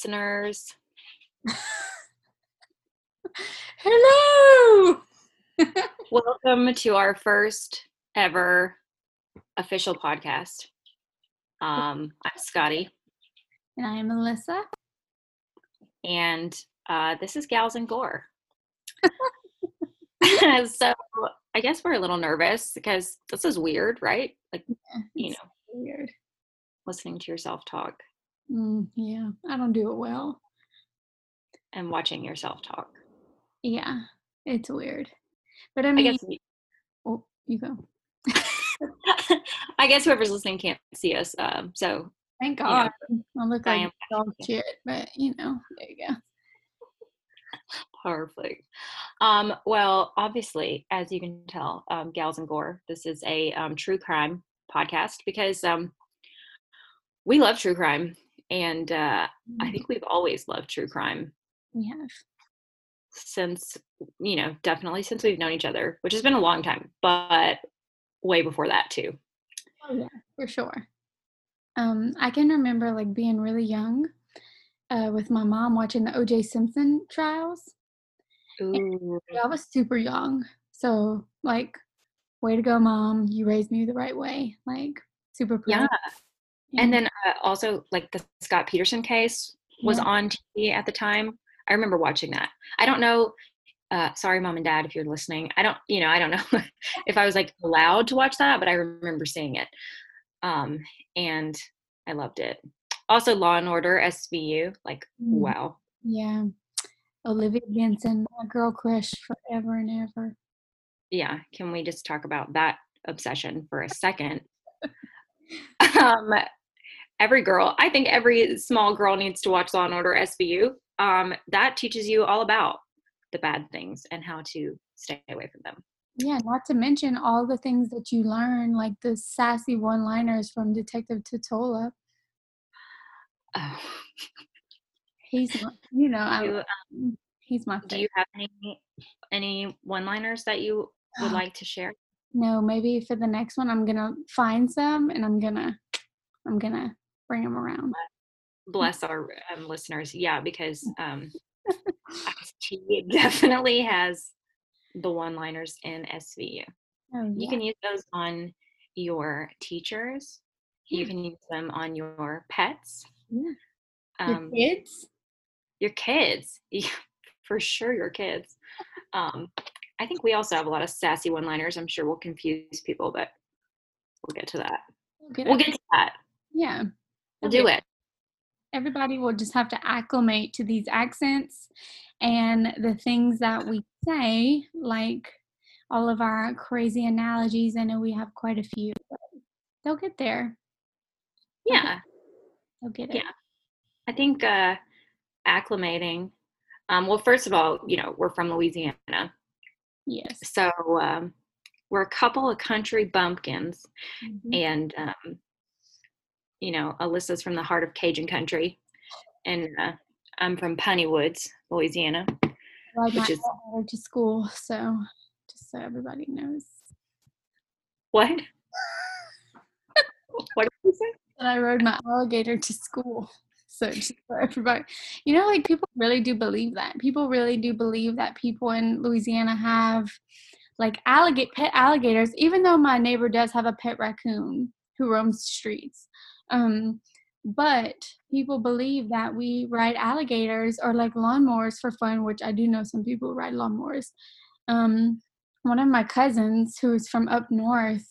Listeners. Hello. Welcome to our first ever official podcast. Um, I'm Scotty, and I'm Melissa. and uh, this is Gals and Gore. so I guess we're a little nervous because this is weird, right? Like, you know, weird. listening to yourself talk Mm, yeah, I don't do it well. and watching yourself talk. Yeah, it's weird. But I I mean, guess we- oh, you go. I guess whoever's listening can't see us. Um, so Thank know, God. I look I like am dog shit, but you know, there you go. Perfect. Um, well, obviously, as you can tell, um, Gals and Gore, this is a um, true crime podcast because um, we love true crime. And uh, I think we've always loved true crime we have. since, you know, definitely since we've known each other, which has been a long time, but way before that, too. Oh yeah, for sure. Um, I can remember like being really young, uh, with my mom watching the O.J. Simpson trials. Ooh. I was super young, so like, way to go, mom! You raised me the right way. Like, super proud. Yeah. And then uh, also, like, the Scott Peterson case was Yeah. on TV at the time. I remember watching that. I don't know. Uh, sorry, mom and dad, if you're listening. I don't, you know, I don't know if I was like allowed to watch that, but I remember seeing it. Um, and I loved it. Also, Law and Order SVU. Like, Mm. wow. Yeah. Olivia Benson, my girl crush forever and ever. Yeah. Can we just talk about that obsession for a second? um, every girl, I think every small girl needs to watch Law and Order SVU. Um, that teaches you all about the bad things and how to stay away from them. Yeah, not to mention all the things that you learn, like the sassy one liners from Detective Tutuola. Oh. He's, you know, I, Do, he's my do you have any any one-liners that you would like to share? No, maybe for the next one, I'm gonna find some and I'm gonna, I'm gonna bring them around. Bless our um, listeners, yeah, because um, she definitely has the one-liners in SVU. Oh, You can use those on your teachers. You can use them on your pets. Yeah. Your Um, kids. your kids. For sure, your kids. Um, I think we also have a lot of sassy one-liners. I'm sure we'll confuse people, but we'll get to that. We'll get We'll get to that. yeah. We'll Okay. do it. everybody will just have to acclimate to these accents and the things that we say, like all of our crazy analogies. I know we have quite a few. They'll get there. Yeah. They'll get it. Yeah. I think uh, acclimating. Um, well, first of all, you know, we're from Louisiana. Yes. So um, we're a couple of country bumpkins. Mhm. and um, you know alyssa's from the heart of cajun country and uh, i'm from Piney Woods, louisiana my which is- to school, so just so everybody knows what what did you say that I rode my alligator to school. So just for everybody, you know, like people really do believe that. People really do believe that people in Louisiana have like alligator pet alligators. Even though my neighbor does have a pet raccoon who roams the streets, um, but people believe that we ride alligators or like lawnmowers for fun, which I do know some people ride lawnmowers. Um, one of my cousins who's from up north,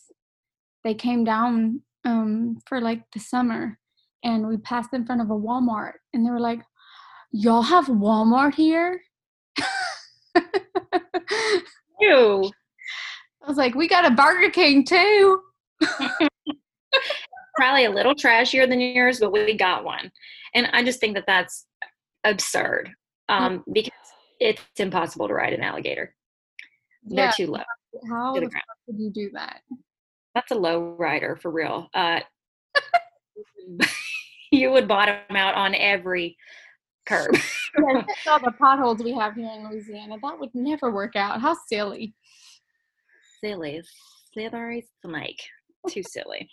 they came down um, for like the summer and we passed in front of a Walmart and they were like, Y'all have Walmart here? Ew. I was like, We got a Burger King too. probably a little trashier than yours but we got one and i just think that that's absurd um, because it's impossible to ride an alligator they're Yeah, too low how to the the fuck would you do that? that's a low rider for real uh, you would bottom out on every curb Yeah, all the potholes we have here in Louisiana, that would never work out. How silly. silly, slithery snake. Too silly.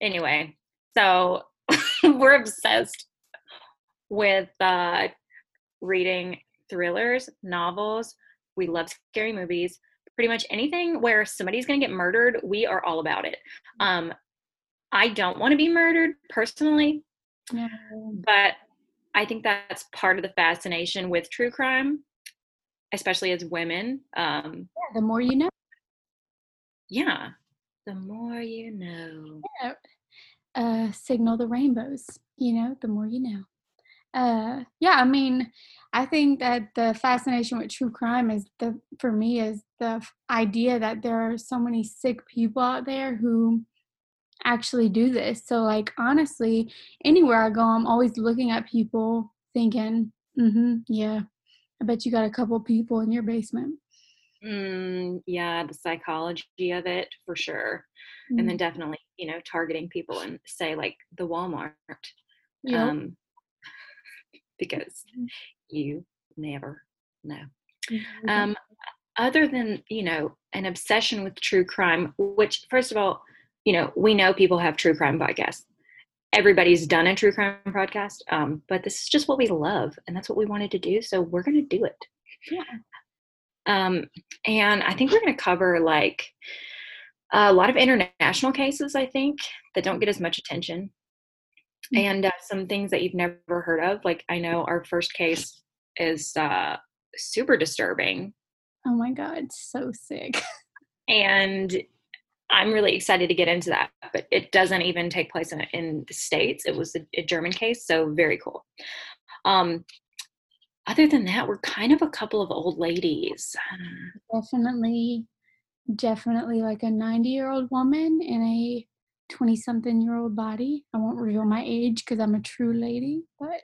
Anyway, so we're obsessed with uh, reading thrillers, novels. We love scary movies. Pretty much anything where somebody's going to get murdered, we are all about it. Um, I don't want to be murdered personally, No. but I think that's part of the fascination with true crime, especially as women. Um, Yeah, the more you know. yeah, the more you know. uh, signal the rainbows. You know, the more you know. Uh, yeah, I mean, I think that the fascination with true crime is the for me is the idea that there are so many sick people out there who actually do this. So, like, honestly, anywhere I go, I'm always looking at people, thinking, "Mm-hmm, yeah, I bet you got a couple people in your basement." Mm, yeah, the psychology of it for sure. And then definitely, you know, targeting people and say like the Walmart. Yep. Um, because Mhm. you never know. Mhm. Um, other than, you know, an obsession with true crime, which first of all, you know, we know people have true crime podcasts. Everybody's done a true crime podcast, um, but this is just what we love, and that's what we wanted to do. So we're going to do it. Yeah. Um, and I think we're going to cover like a lot of international cases. I think that don't get as much attention, Mhm. and uh, some things that you've never heard of. Like I know our first case is uh, super disturbing, oh my god, so sick. and I'm really excited to get into that. But it doesn't even take place in, in the states. It was a, a German case, so very cool. Um, other than that, we're kind of a couple of old ladies. definitely definitely like a 90 year old woman in a 20 something year old body i won't reveal my age because i'm a true lady but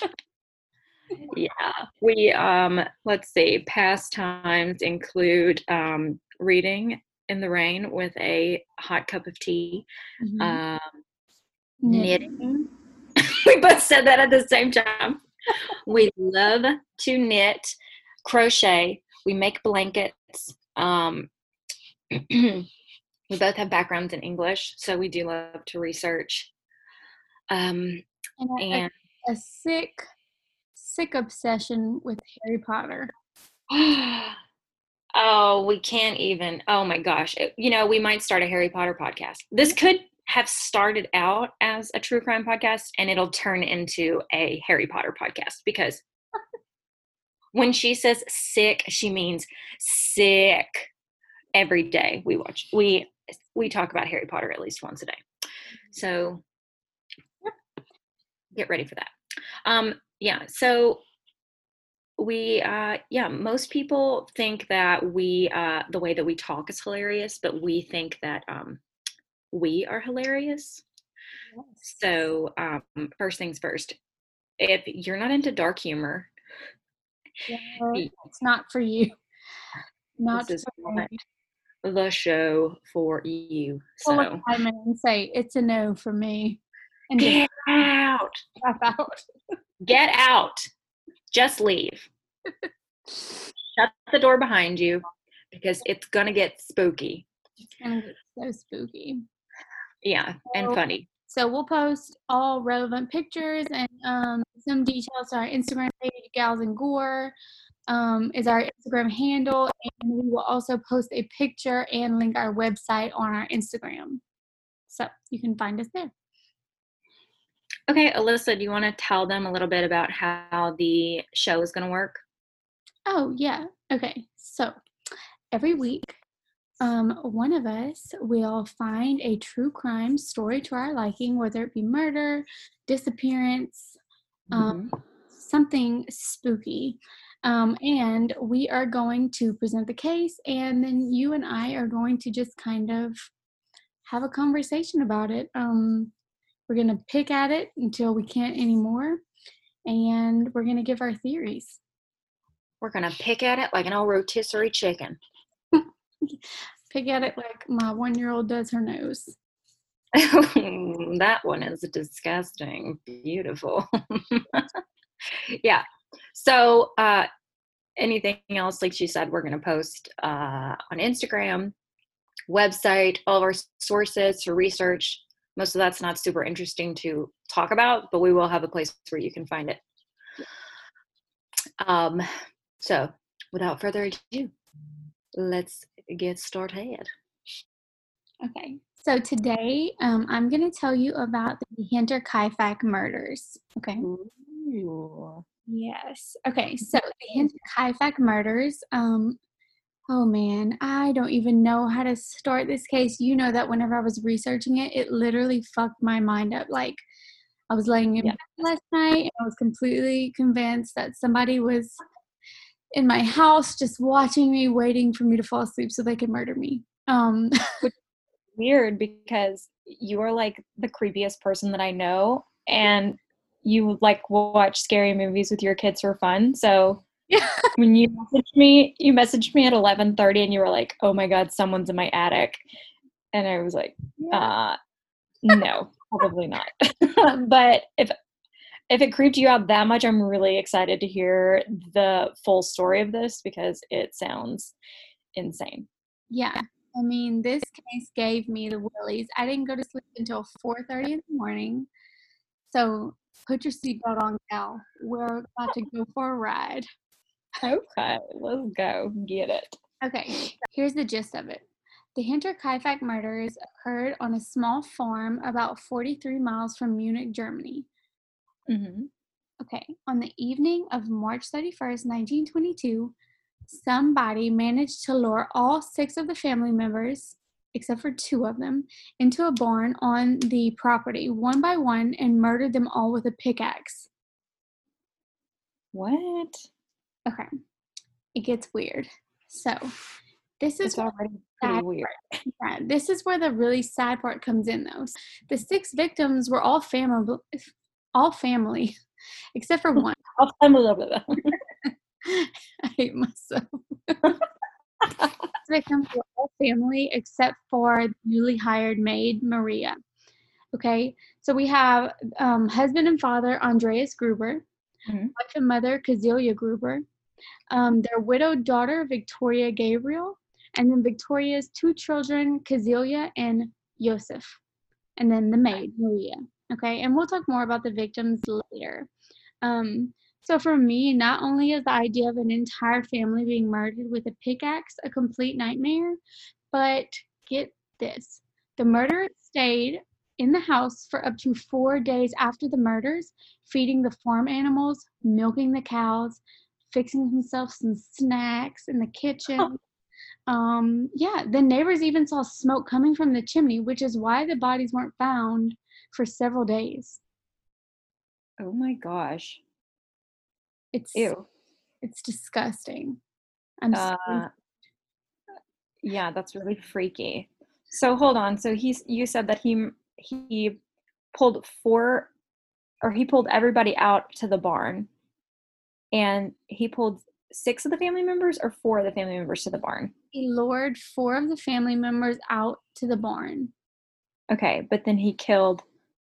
yeah we um let's see pastimes include um reading in the rain with a hot cup of tea mhm, um knitting. knitting we both said that at the same time we love to knit crochet we make blankets um we both have backgrounds in english so we do love to research um and a, and a, a sick sick obsession with harry potter oh, we can't even. Oh my gosh. It- you know, we might start a Harry Potter podcast. This could have started out as a true crime podcast and it'll turn into a Harry Potter podcast because when she says sick, she means sick every day we watch. We we talk about Harry Potter at least once a day. So get ready for that. Um yeah, so we uh yeah most people think that we uh the way that we talk is hilarious but we think that um we are hilarious. So um first things first if you're not into dark humor Yeah, it's not for you. Not this is not the show for you So so Simon and say it's a no for me. And get out! drop out. Get out! Just leave. Shut the door behind you because it's gonna get spooky. It's gonna get so spooky yeah and So- funny So we'll post all relevant pictures and um, some details to our Instagram page, Gals and Gore um, is our Instagram handle. And we will also post a picture and link our website on our Instagram. So you can find us there. Okay, Alyssa, do you want to tell them a little bit about how the show is going to work? Oh, yeah. Okay. So every week, um, one of us will find a true crime story to our liking, whether it be murder, disappearance, um, something spooky. Um, and we are going to present the case, and then you and I are going to just kind of have a conversation about it. Um, we're going to pick at it until we can't anymore, and we're going to give our theories. We're going to pick at it like an old rotisserie chicken. Pick at it like my one year old does her nose. that one is disgusting. Beautiful. yeah. So, uh, anything else, like she said, we're going to post uh, on Instagram, website, all of our sources for research. Most of that's not super interesting to talk about, but we will have a place where you can find it. Um, so without further ado, let's get started. Okay, so today um, I'm going to tell you about the Hinterkaifeck murders. Okay. Ooh. Yes. Okay, so the Hinterkaifeck murders. Um, oh man, I don't even know how to start this case. You know that whenever I was researching it, it literally fucked my mind up. Like, I was laying in Yeah. bed last night and I was completely convinced that somebody was in my house just watching me, waiting for me to fall asleep so they could murder me. Um, weird because you are like the creepiest person that I know, and you like watch scary movies with your kids for fun. So Yeah. when you messaged me, you messaged me at eleven thirty, and you were like, "Oh my god, someone's in my attic," and I was like, uh, "No, probably not." but if if it creeped you out that much, I'm really excited to hear the full story of this because it sounds insane. Yeah. I mean, this case gave me the willies. I didn't go to sleep until 4:30 in the morning. So put your seatbelt on, gal. We're about to go for a ride. Okay, let's go get it. Okay, here's the gist of it. The Hinterkaifeck murders occurred on a small farm about 43 miles from Munich, Germany. Mm-hmm. Okay, on the evening of March 31st, 1922, somebody managed to lure all six of the family members, except for two of them, into a barn on the property one by one and murdered them all with a pickaxe. What? Okay, it gets weird. So, this is already pretty weird. Yeah, this is where the really sad part comes in though. The six victims were all family all family except for one. I'll a little bit. I hate myself. Six victims were all family except for the newly hired maid Maria. Okay, so we have um, husband and father Andreas Gruber, Mhm. wife and mother Kazilia Gruber, um, their widowed daughter Victoria Gabriel, and then Victoria's two children Kazilia and Joseph, and then the maid Maria. Okay, and we'll talk more about the victims later. Um, so for me, not only is the idea of an entire family being murdered with a pickaxe a complete nightmare, but get this the murderer stayed in the house for up to four days after the murders, feeding the farm animals, milking the cows, fixing himself some snacks in the kitchen. Um, yeah, the neighbors even saw smoke coming from the chimney, which is why the bodies weren't found for several days. Oh my gosh. It's Ew. it's disgusting. I'm so Uh, yeah, that's really freaky. So hold on. So he's you said that he he pulled four or he pulled everybody out to the barn and he pulled six of the family members or four of the family members to the barn. he lured four of the family members out to the barn. Okay, but then he killed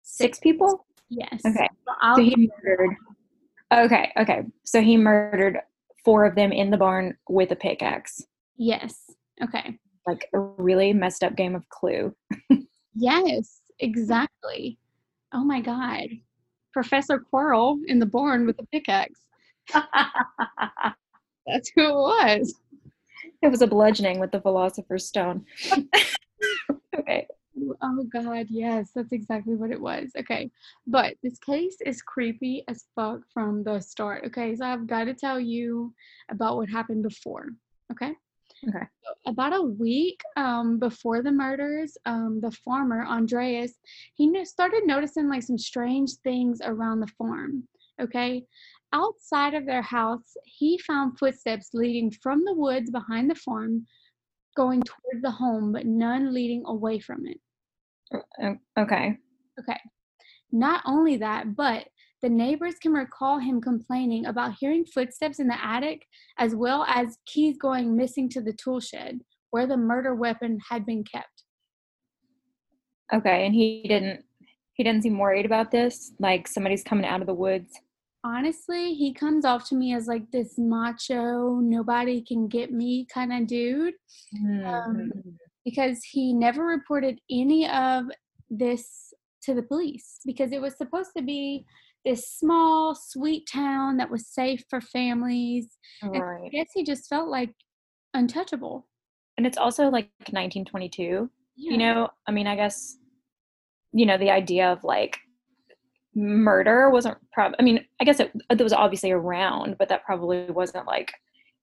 six people? Yes. Okay. So So he murdered. Okay, okay. So he murdered four of them in the barn with a pickaxe. yes. Okay. Like a really messed up game of Clue. Yes, exactly. Oh my God. Professor Quirrell in the barn with a pickaxe. That's who it was. it was a bludgeoning with the philosopher's stone. okay. Oh God, yes, that's exactly what it was. Okay, but this case is creepy as fuck from the start. Okay, so I've got to tell you about what happened before. Okay. Okay. About a week um, before the murders, um, the farmer Andreas he started noticing like some strange things around the farm. Okay, outside of their house, he found footsteps leading from the woods behind the farm, going towards the home, but none leading away from it. Um, Okay. Okay. Not only that, but the neighbors can recall him complaining about hearing footsteps in the attic as well as keys going missing to the tool shed where the murder weapon had been kept. Okay. And he didn't he didn't seem worried about this? Like somebody's coming out of the woods. Honestly, he comes off to me as like this macho, nobody can get me kind of dude Um, because he never reported any of this to the police because it was supposed to be this small, sweet town that was safe for families. And I guess he just felt like untouchable. And it's also like 1922. Yeah. You know, I mean, I guess, you know, the idea of like murder wasn't prob I mean, I guess it, it was obviously around, but that probably wasn't like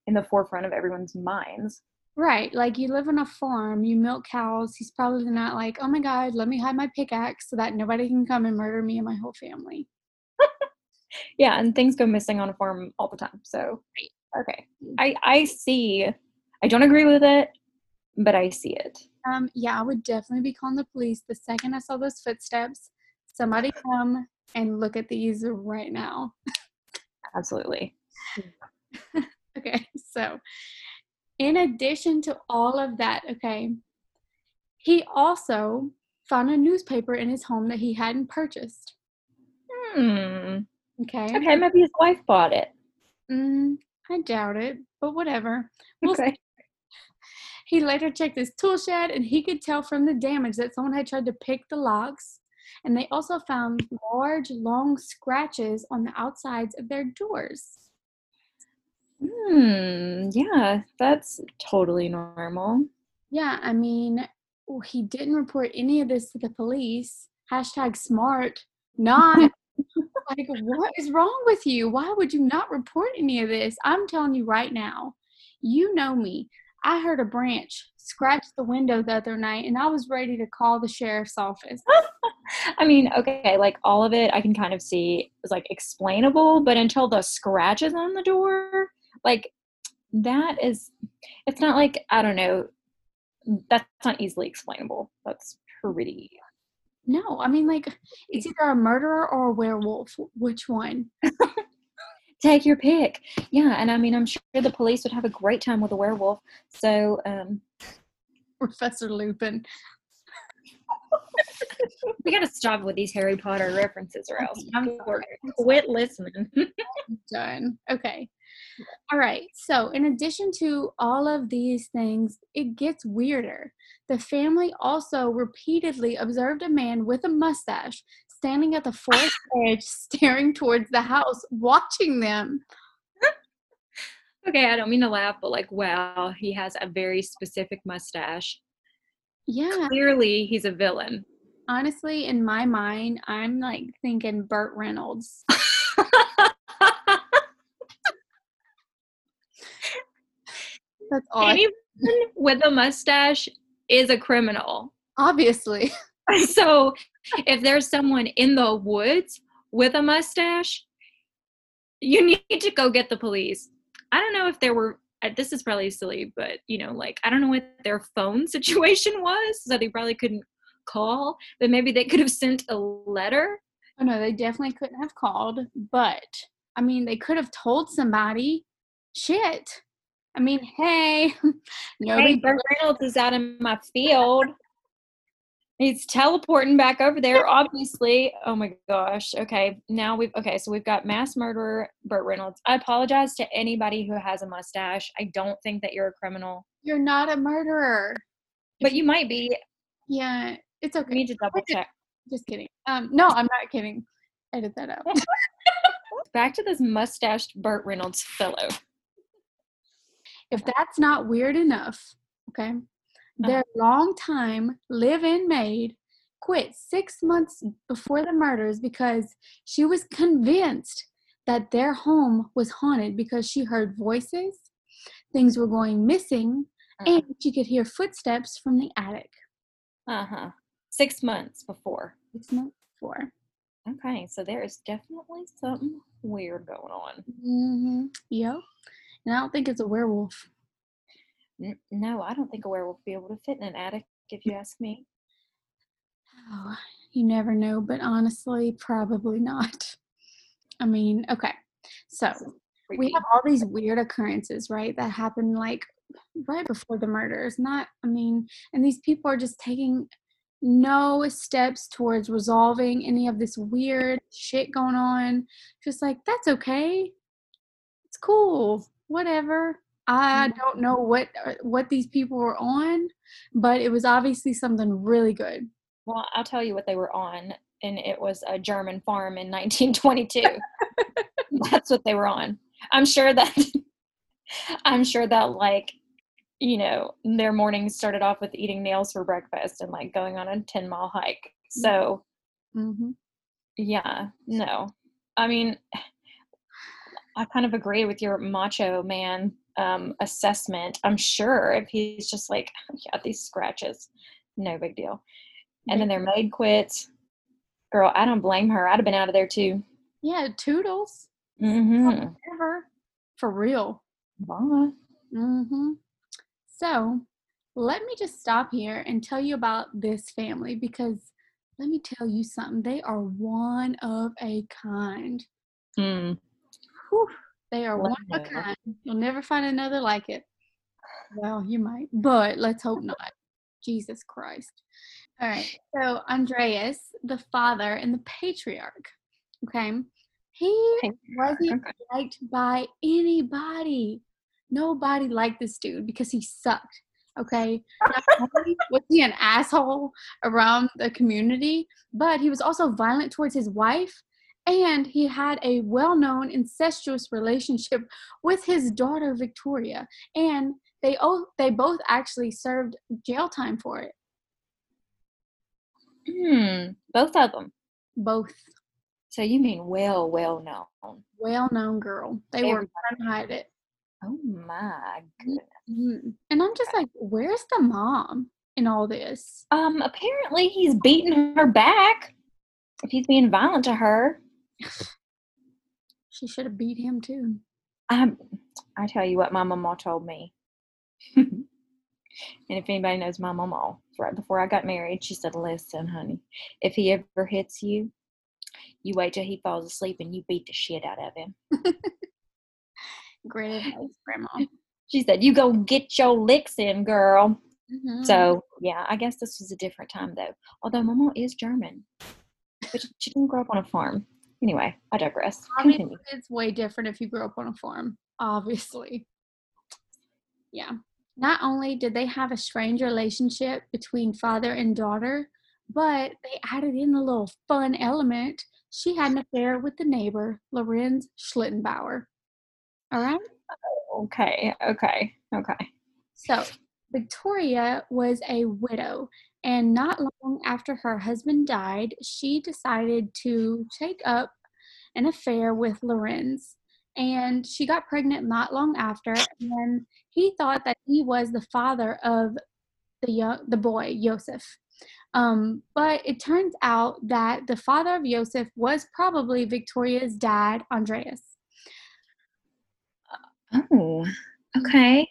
in the forefront of everyone's minds. Right. Like you live on a farm, you milk cows. He's probably not like, oh my God, let me hide my pickaxe so that nobody can come and murder me and my whole family. Yeah, and things go missing on a farm all the time. So, okay. I I see. I don't agree with it, but I see it. Um, yeah, I would definitely be calling the police the second I saw those footsteps. Somebody come and look at these right now. Absolutely. Okay, so in addition to all of that, okay, he also found a newspaper in his home that he hadn't purchased. Hmm. Okay. Okay, maybe his wife bought it. Mm, I doubt it, but whatever. We'll see. Okay. He later checked his tool shed and he could tell from the damage that someone had tried to pick the locks. And they also found large, long scratches on the outsides of their doors. Hmm. Yeah, that's totally normal. Yeah, I mean, he didn't report any of this to the police. Hashtag smart. Not like, what is wrong with you? Why would you not report any of this? I'm telling you right now, you know me. I heard a branch scratch the window the other night and I was ready to call the sheriff's office. I mean, okay, like all of it I can kind of see is like explainable, but until the scratches on the door, like that is it's not like I don't know, that's not easily explainable. That's pretty No, I mean, like, it's either a murderer or a werewolf. Which one? take your pick. Yeah, and I mean I'm sure the police would have a great time with a werewolf. So, um Professor Lupin. We gotta stop with these Harry Potter references or else I'm quit listening. done. Okay. All right. So, in addition to all of these things, it gets weirder. The family also repeatedly observed a man with a mustache standing at the forest edge, staring towards the house, watching them. okay, I don't mean to laugh, but like wow, he has a very specific mustache. Yeah. Clearly he's a villain. Honestly, in my mind, I'm like thinking Burt Reynolds. That's all. I- Anyone with a mustache is a criminal. Obviously. So if there's someone in the woods with a mustache, you need to go get the police. I don't know if there were uh, this is probably silly, but you know, like I don't know what their phone situation was, so they probably couldn't call, but maybe they could have sent a letter. Oh no, they definitely couldn't have called, but I mean, they could have told somebody. Shit. I mean, hey, no Hey, Burt Reynolds is out in my field. He's teleporting back over there, obviously. Oh my gosh. Okay. Now we've, okay, so we've got mass murderer Burt Reynolds. I apologize to anybody who has a mustache. I don't think that you're a criminal, You're not a murderer. but you might be. Yeah, it's We okay. need to double check. Just kidding. Um, no, I'm not kidding. Edit that out. Back to this mustached Burt Reynolds fellow. if that's not weird enough, okay, their longtime live-in maid quit six months before the murders because she was convinced that their home was haunted because she heard voices, things were going missing, Uh-huh. and she could hear footsteps from the attic. Uh huh. Six months before. Six months before. Okay, so there is definitely something weird going on. Mm-hmm. Yep. And I don't think it's a werewolf. N- no, I don't think a werewolf would be able to fit in an attic, if you ask me. Oh, you never know, but honestly, probably not. I mean, okay. So we have all these weird occurrences, right? That happen like right before the murders. Not, I mean, and these people are just taking no steps towards resolving any of this weird shit going on. Just like, that's okay. It's cool. Whatever. I Mhm. don't know what uh, what these people were on, but it was obviously something really good. Well, I'll tell you what they were on. and it was a German farm in 1922. That's what they were on. I'm sure that I'm sure that like you know their mornings started off with eating nails for breakfast and like going on a 10 mile hike. So Mm-hmm. yeah, no. I mean, I kind of agree with your macho man um, assessment. I'm sure if he's just like, yeah, these scratches, no big deal. And then their maid quits. Girl, I don't blame her. I'd have been out of there too. Yeah, toodles. Mm-hmm. Ever. For real. Bye. Mm-hmm. So let me just stop here and tell you about this family because let me tell you something. They are one of a kind. Mm. Whew, they are one of a kind. You'll never find another like it. Well, you might, but let's hope not. Jesus Christ. All right. So Andreas, the father and the patriarch, okay, he wasn't liked by anybody. Nobody liked this dude because he sucked. Okay. Not only was he an asshole around the community, but he was also violent towards his wife. And he had a well known incestuous relationship with his daughter, Victoria. And they, o- they both actually served jail time for it. Hmm. Both of them. Both So you mean well, well known. well known girl. They were Everybody. trying to hide it. Oh my goodness. Mhm. And I'm just like, where's the mom in all this? Um, apparently he's beating her back. If he's being violent to her. She should have beat him too. Um, I tell you what my mama told me. and if anybody knows my mama, right before I got married, she said, Listen, honey, if he ever hits you, you wait till he falls asleep and you beat the shit out of him. Great advice, Grandma. She said, You go get your licks in, girl. Mhm. So, yeah, I guess this was a different time though. Although Mama is German, but she- she didn't grow up on a farm. Anyway, I digress. obviously, Continue. it's way different if you grew up on a farm. Obviously. Yeah. Not only did they have a strange relationship between father and daughter, but they added in a little fun element. She had an affair with the neighbor, Lorenz Schlittenbauer. All right. Okay, okay, okay. So, Victoria was a widow, and not long after her husband died, she decided to take up an affair with Lorenz. And she got pregnant not long after, and he thought that he was the father of the young, the boy Joseph. Um, but it turns out that the father of Joseph was probably Victoria's dad, Andreas. Oh, okay.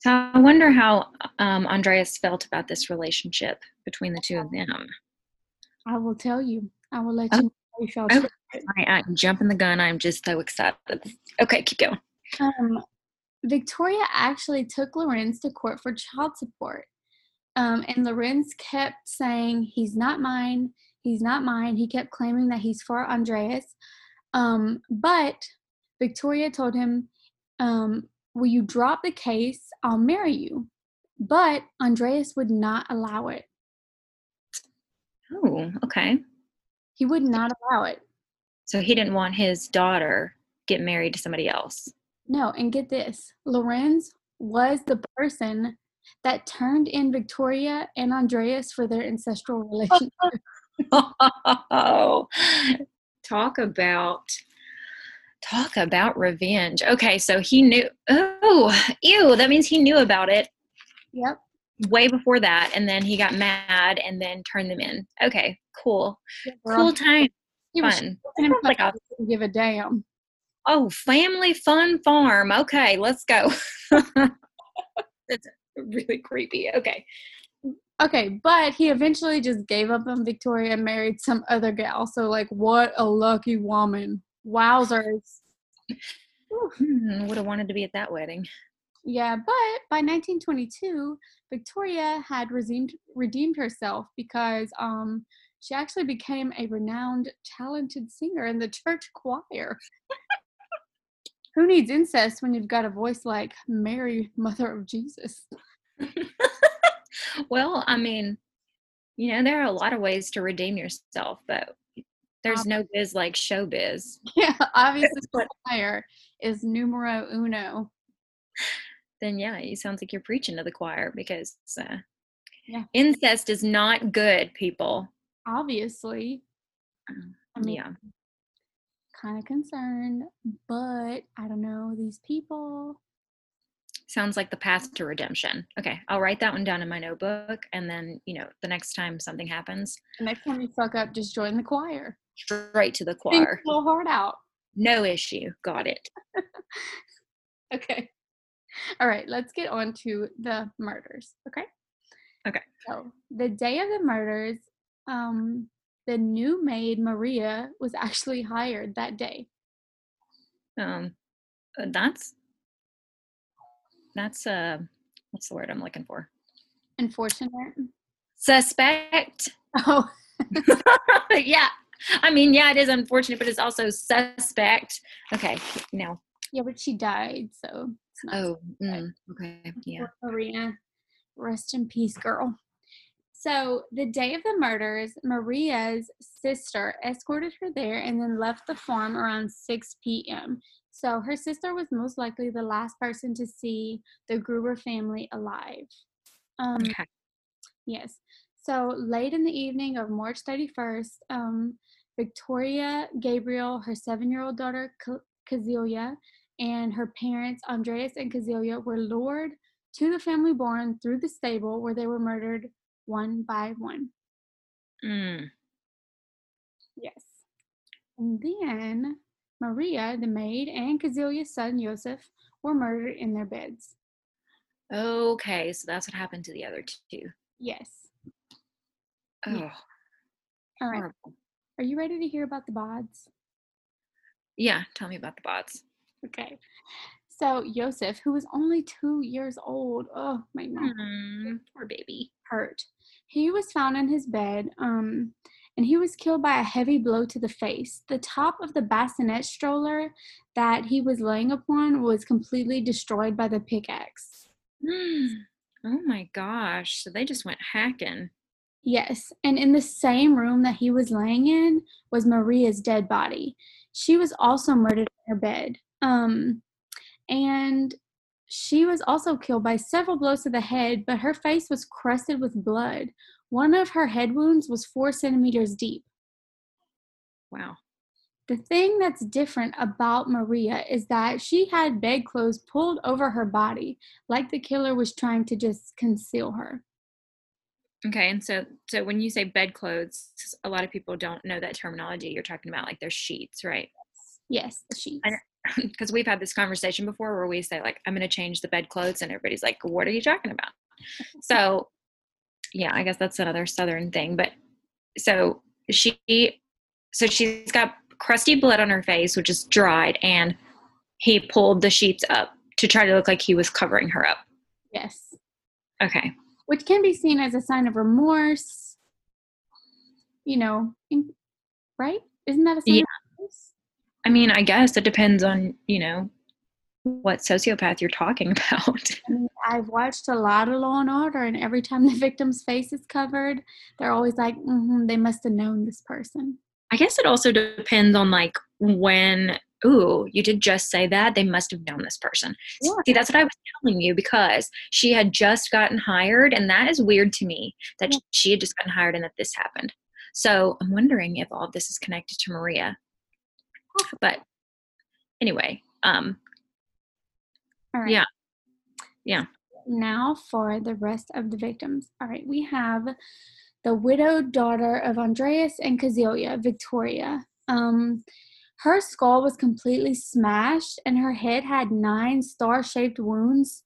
So I wonder how um, Andreas felt about this relationship between the two of them. I will tell you. I will let Oh. you know felt. Oh. I, I'm jumping the gun. I'm just so excited. Okay, keep going. Um, Victoria actually took Lorenz to court for child support. Um, and Lorenz kept saying, He's not mine. He's not mine. He kept claiming that he's for Andreas. Um, but Victoria told him, um, Will you drop the case? I'll marry you. But Andreas would not allow it. Oh, okay. He would not allow it. So he didn't want his daughter get married to somebody else. No, and get this Lorenz was the person that turned in Victoria and Andreas for their ancestral relationship. oh, talk about talk about revenge. Okay, so he knew. Oh, ew! That means he knew about it yep. way before that, and then he got mad and then turned them in. Okay, cool, Girl, cool time, he was fun. shaking like a didn't give a damn. oh family fun farm. Okay, let's go. That's really creepy. Okay, Okay, but he eventually just gave up on Victoria and married some other gal. So, like, what a lucky woman. Wowzers. Whew. would have wanted to be at that wedding. Yeah, but by 1922, Victoria had redeemed, redeemed herself because um, she actually became a renowned, talented singer in the church choir. Who needs incest when you've got a voice like Mary, Mother of Jesus? well, I mean, You know, there are a lot of ways to redeem yourself, but there's no biz like showbiz. Yeah, obviously, choir is numero uno. Then yeah, it sounds like you're preaching to the choir because uh, Yeah. incest is not good, people. Obviously, I mean, yeah. kind of concerned, but I don't know these people. Sounds like the path to redemption. Okay, I'll write that one down in my notebook, and then you know, the next time something happens, The next time you fuck up, just join the choir. Straight to the choir. little heart out. No issue. Got it. Okay. All right, let's get on to the murders. Okay. Okay. So the day of the murders, um, the new maid Maria was actually hired that day. Um, uh, that's that's uh, what's the word I'm looking for? Unfortunate. Suspect. Oh, yeah. I mean, yeah, it is unfortunate, but it's also suspect. Okay, now. yeah, but she died, so it's not Oh, mm, okay, yeah. Maria. Rest in peace, girl. So, the day of the murders, Maria's sister escorted her there and then left the farm around 6 p.m. So, her sister was most likely the last person to see the Gruber family alive. Um, Okay. Yes. So, late in the evening of March 31st, um, Victoria Gabriel, her seven year old daughter, Ka- and her parents, Andreas and Kazelia, were lured to the family barn through the stable where they were murdered one by one. Mm, Yes. And then Maria, the maid, and Kazelia's son, Joseph, were murdered in their beds. okay, so that's what happened to the other two. Yes. Oh, All right. horrible. Are you ready to hear about the bods? Yeah, tell me about the bots. Okay. So Joseph, who was only two years old, oh my mom Mm, poor baby. hurt. He was found in his bed, um, and he was killed by a heavy blow to the face. The top of the bassinet stroller that he was laying upon was completely destroyed by the pickaxe. Oh my gosh, so they just went hacking. Yes, and in the same room that he was laying in was Maria's dead body. She was also murdered in her bed. Um, and she was also killed by several blows to the head, but her face was crusted with blood. One of her head wounds was four centimeters deep. Wow. The thing that's different about Maria is that she had bedclothes pulled over her body, like the killer was trying to just conceal her. Okay, and so so when you say bedclothes, a lot of people don't know that terminology. You're talking about like their sheets, right? Yes, the sheets. Because we've had this conversation before where we say like I'm going to change the bedclothes, and everybody's like, "What are you talking about?" So, yeah, I guess that's another southern thing. But so she, so she's got crusty blood on her face, which is dried, and he pulled the sheets up to try to look like he was covering her up. Yes. Okay. Which can be seen as a sign of remorse. You know, in- right? Isn't that a sign Yeah. of remorse? I mean, I guess it depends on, you know, what sociopath you're talking about. I mean, I've watched a lot of Law and Order, and every time the victim's face is covered, they're always like, mm "They must have known this person." I guess it also depends on like when, ooh, you did just say that. They must have known this person. Yeah. See, that's what I was telling you because she had just gotten hired, and that is weird to me that Yeah. she had just gotten hired and that this happened. So I'm wondering if all of this is connected to Maria. But anyway, um, All right. Yeah. Yeah. Now for the rest of the victims. All right, we have the widowed daughter of Andreas and Kazelia, Victoria. Um, her skull was completely smashed, and her head had nine star-shaped wounds.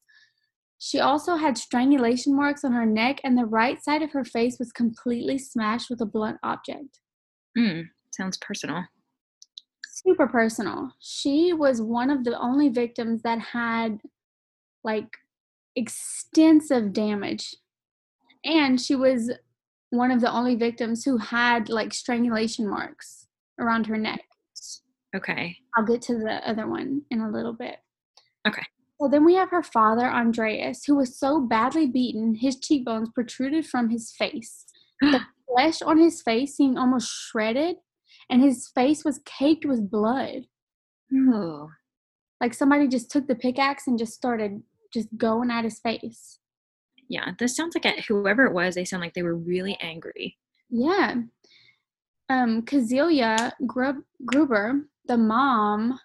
She also had strangulation marks on her neck, and the right side of her face was completely smashed with a blunt object. mm, sounds personal. super personal. She was one of the only victims that had like extensive damage. And she was one of the only victims who had like strangulation marks around her neck. Okay. I'll get to the other one in a little bit. Okay. So then we have her father, Andreas, who was so badly beaten, his cheekbones protruded from his face. the flesh on his face seemed almost shredded, and his face was caked with blood. Oh. Like somebody just took the pickaxe and just started just going at his face. Yeah, this sounds like a, whoever it was, they sound like they were really angry. Yeah. Um, Kazelia Grub- Gruber, the mom,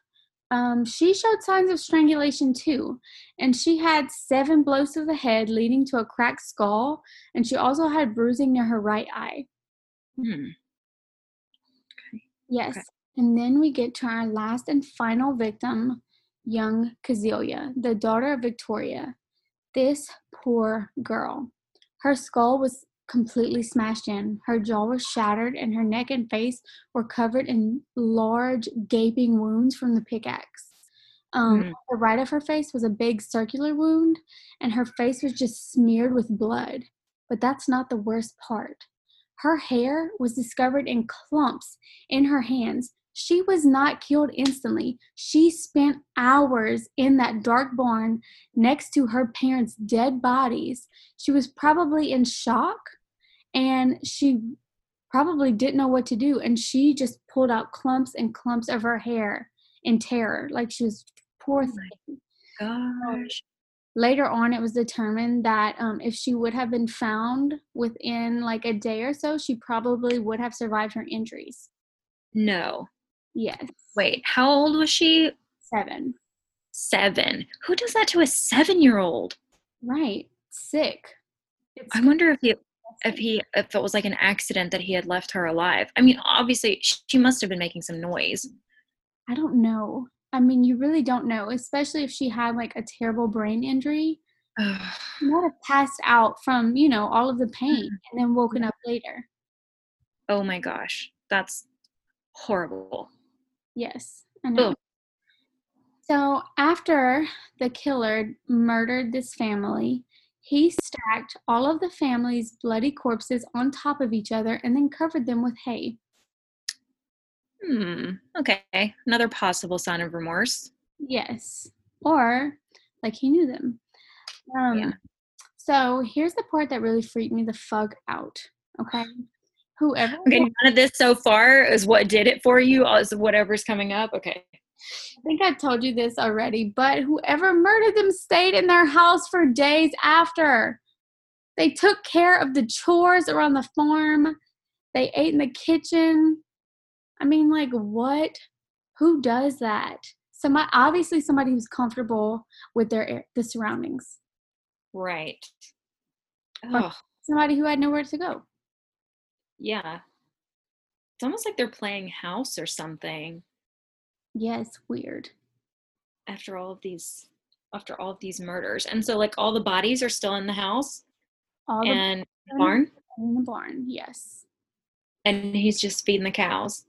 um, she showed signs of strangulation too, and she had seven blows to the head, leading to a cracked skull, and she also had bruising near her right eye. Hmm. Yes. Okay. And then we get to our last and final victim, young Kazelia, the daughter of Victoria. This poor girl. Her skull was completely smashed in. Her jaw was shattered, and her neck and face were covered in large, gaping wounds from the pickaxe. Um, Hmm. The right of her face was a big circular wound, and her face was just smeared with blood. But that's not the worst part. Her hair was discovered in clumps in her hands. She was not killed instantly. She spent hours in that dark barn next to her parents' dead bodies. She was probably in shock and she probably didn't know what to do. And she just pulled out clumps and clumps of her hair in terror. Like she was poor thing. Gosh. Later on, it was determined that um, if she would have been found within like a day or so, she probably would have survived her injuries. No. Yes. Wait, how old was she? Seven. Seven. Who does that to a seven year old? Right. Sick. It's I wonder if he if he if it was like an accident that he had left her alive. I mean, obviously she must have been making some noise. I don't know. I mean, you really don't know, especially if she had like a terrible brain injury. Might have passed out from, you know, all of the pain mm-hmm. and then woken up later. oh my gosh, that's horrible. Yes, I know. Ugh. So after the killer murdered this family, he stacked all of the family's bloody corpses on top of each other and then covered them with hay. Hmm. Okay, another possible sign of remorse. Yes. Or like he knew them. Um Yeah. so here's the part that really freaked me the fuck out. Okay. Whoever Okay, none of this so far is what did it for you. Is whatever's coming up. Okay. I think I told you this already, but whoever murdered them stayed in their house for days after. They took care of the chores around the farm. They ate in the kitchen. I mean, like, what? Who does that? Somebody, obviously, somebody who's comfortable with their the surroundings. Right. Oh, Somebody who had nowhere to go. yeah. It's almost like they're playing house or something Yes, weird. after all of these after all of these murders. And so like all the bodies are still in the house All the and the barn in the barn. Yes, and he's just feeding the cows.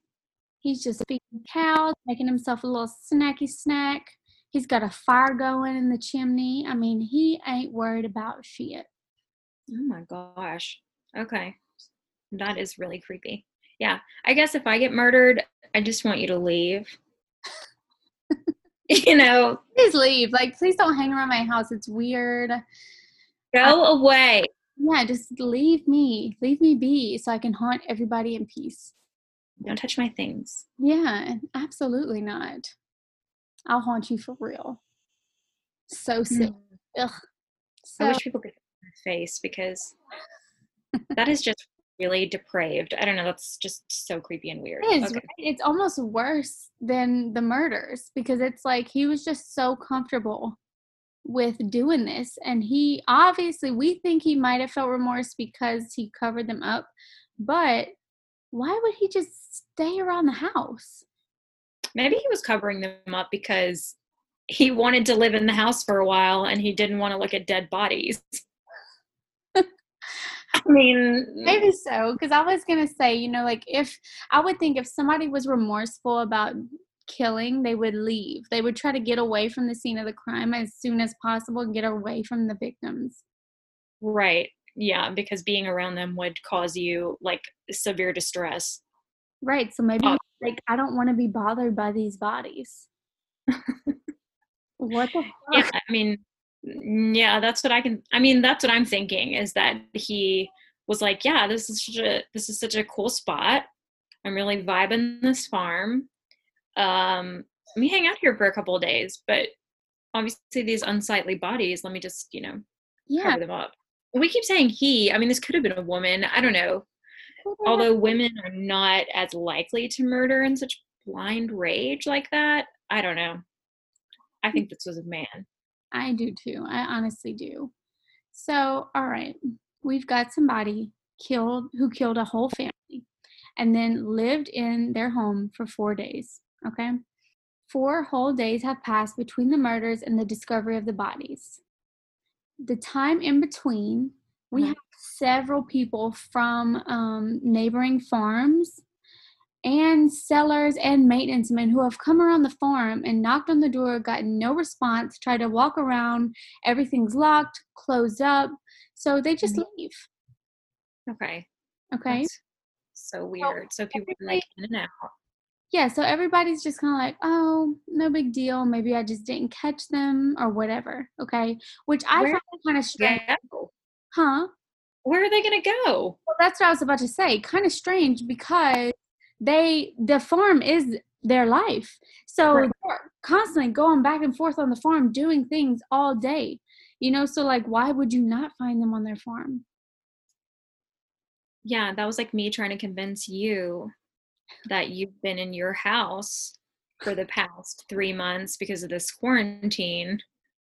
he's just feeding cows, making himself a little snacky snack. He's got a fire going in the chimney. I mean, he ain't worried about shit. Oh my gosh. Okay. That is really creepy. Yeah. I guess if I get murdered, I just want you to leave. you know, Please leave. Like, please don't hang around my house. It's weird. go away. Yeah, just leave me. Leave me be so I can haunt everybody in peace. Don't touch my things. Yeah, absolutely not. I'll haunt you for real. So hmm. sick. Ugh. I So wish people could see my face because that is just really depraved. I don't know. That's just so creepy and weird. it is, Okay. right? It's almost worse than the murders because it's like he was just so comfortable with doing this. And he obviously, we think he might have felt remorse because he covered them up. But why would he just stay around the house? Maybe he was covering them up because he wanted to live in the house for a while and he didn't want to look at dead bodies. I mean, Maybe so, because I was gonna say, you know, like if I would think if somebody was remorseful about killing, they would leave. They would try to get away from the scene of the crime as soon as possible and get away from the victims. right. Yeah, because being around them would cause you like severe distress. Right. So maybe Oh. like I don't want to be bothered by these bodies. what the fuck? Yeah, I mean, yeah, that's what I can. I mean, that's what I'm thinking is that he was like, yeah, this is such a this is such a cool spot. I'm really vibing this farm. Um, let me hang out here for a couple of days, but obviously these unsightly bodies, let me just, you know, Yeah. cover them up. We keep saying he. I mean, this could have been a woman. I don't know. Although women are not as likely to murder in such blind rage like that, I don't know. I think this was a man. I do too. I honestly do. So, all right, we've got somebody killed who killed a whole family and then lived in their home for four days. Okay. Four whole days have passed between the murders and the discovery of the bodies. The time in between, we have several people from um, neighboring farms and sellers and maintenance men who have come around the farm and knocked on the door, gotten no response, tried to walk around, everything's locked, closed up. So they just Mhm. leave. Okay. Okay. That's so weird. So people are like in and out. Yeah, so everybody's just kind of like, oh, no big deal. Maybe I just didn't catch them or whatever. Okay. Which I Where- find kind of strange. Huh? Where are they gonna go? Well, that's what I was about to say. Kind of strange because they the farm is their life. So Right. they're constantly going back and forth on the farm doing things all day. You know, so like why would you not find them on their farm? Yeah, that was like me trying to convince you that you've been in your house for the past three months because of this quarantine.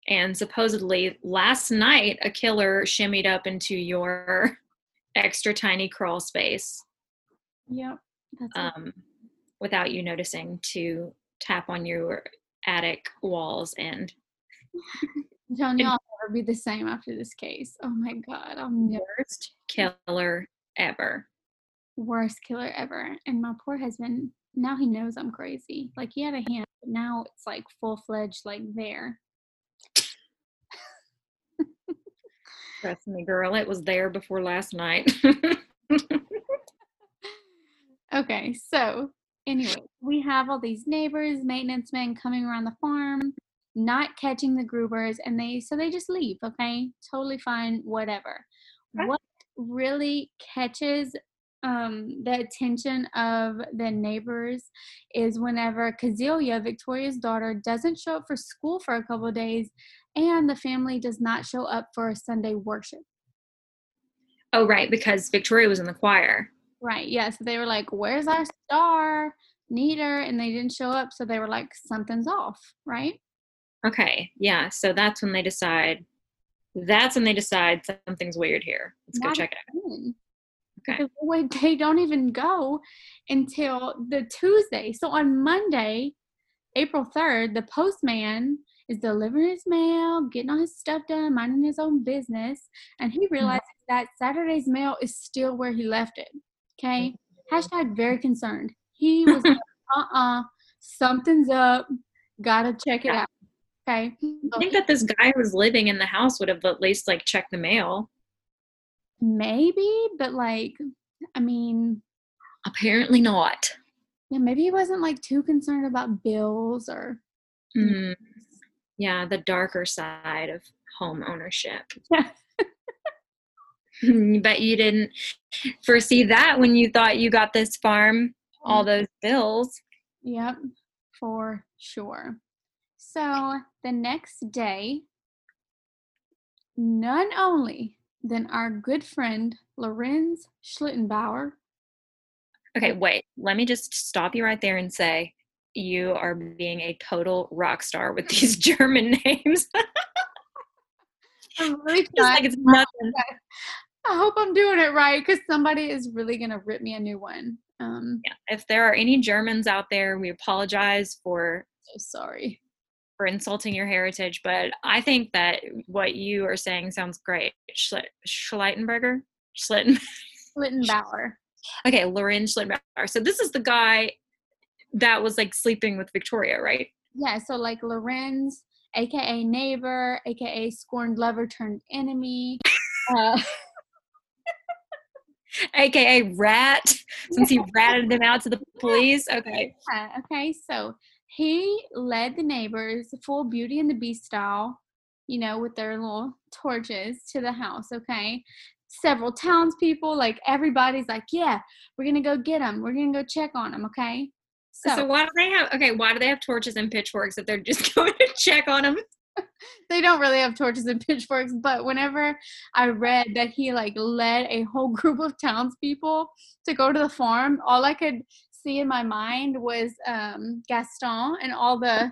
And supposedly last night, a killer shimmied up into your extra tiny crawl space Yep. Um, without you noticing to tap on your attic walls and you, I'll never be the same after this case. Oh my god, I'm worst killer ever. worst killer ever. And my poor husband, now he knows I'm crazy. Like he had a hand, but now it's like full fledged, like there. Trust me, girl, it was there before last night. Okay, so anyway, we have all these neighbors, maintenance men coming around the farm, not catching the Grubers, and they so they just leave. Okay, totally fine, whatever. What really catches um, the attention of the neighbors is whenever Kazelia, Victoria's daughter, doesn't show up for school for a couple of days, and the family does not show up for Sunday worship. oh, right, because Victoria was in the choir. Right. Yeah. So they were like, "Where's our star? Need her," and they didn't show up. So they were like, "Something's off." Right. Okay, yeah, so that's when they decide. That's when they decide something's weird here. Let's go check it out. Okay. Because they don't even go until the Tuesday. So on Monday, April third, the postman is delivering his mail, getting all his stuff done, minding his own business, and he mm-hmm. realizes that Saturday's mail is still where he left it. Okay. Hashtag very concerned. He was like, uh-uh, something's up. Gotta check it Yeah. out. Okay. I think that this guy who was living in the house would have at least like checked the mail. Maybe, but like, I mean, Apparently not. yeah, maybe he wasn't like too concerned about bills or Mm, yeah, the darker side of home ownership. Yeah. Bet you didn't foresee that when you thought you got this farm, all mm. those bills. Yep, for sure. So the next day, none only than our good friend Lorenz Schlittenbauer. Okay, wait. Let me just stop you right there and say you are being a total rock star with these German names. I'm really Just like it's nothing. I hope I'm doing it right because somebody is really gonna rip me a new one. Um, Yeah. If there are any Germans out there, we apologize for so sorry. for insulting your heritage, but I think that what you are saying sounds great. Schle- Schleitenberger? Schlitten. Schlittenbauer. okay, Lorenz Schlittenbauer. So this is the guy that was like sleeping with Victoria, right? Yeah, so like Lorenz, aka neighbor, aka scorned lover turned enemy. Uh, AKA rat, since he ratted them out to the police. Okay. Yeah, okay, so he led the neighbors full Beauty and the Beast style, you know, with their little torches to the house, okay? several townspeople. Like everybody's like, yeah, we're gonna go get them We're gonna go check on them Okay. So, why do they have okay? Why do they have torches and pitchforks if they're just going to check on him? they don't really have torches and pitchforks, but whenever I read that he like led a whole group of townspeople to go to the farm, all I could see in my mind was um, Gaston and all the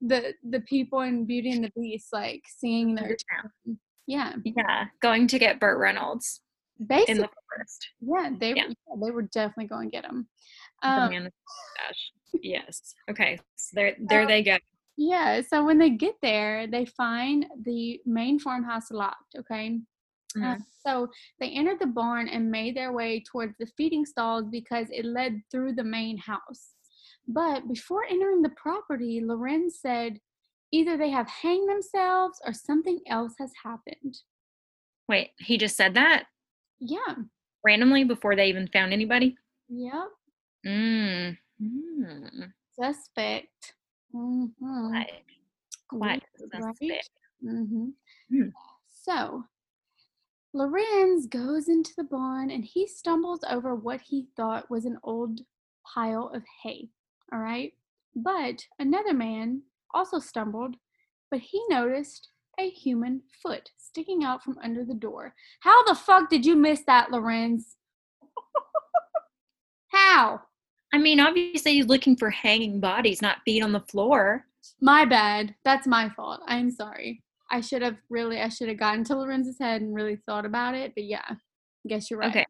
the the people in Beauty and the Beast like seeing their town. yeah yeah going to get Burt Reynolds basically in the forest. Yeah, they yeah. yeah they were definitely going to get him. Um, yes. Okay. So there there they go. Yeah. So when they get there, they find the main farmhouse locked. Okay. Mm-hmm. Uh, so they entered the barn and made their way towards the feeding stalls because it led through the main house. But before entering the property, Lorenz said either they have hanged themselves or something else has happened. Wait, he just said that? Yeah. Randomly before they even found anybody? Yep. Mm. mm. Suspect. Mm-hmm. Quite, quite. Right? Mm-hmm. Mm. So Lorenz goes into the barn and he stumbles over what he thought was an old pile of hay. All right. But another man also stumbled, but he noticed a human foot sticking out from under the door. How the fuck did you miss that, Lorenz? How? I mean, obviously he's looking for hanging bodies, not feet on the floor. My bad. That's my fault. I'm sorry. I should have really, I should have gotten to Lorenz's head and really thought about it. But yeah, I guess you're right. Okay.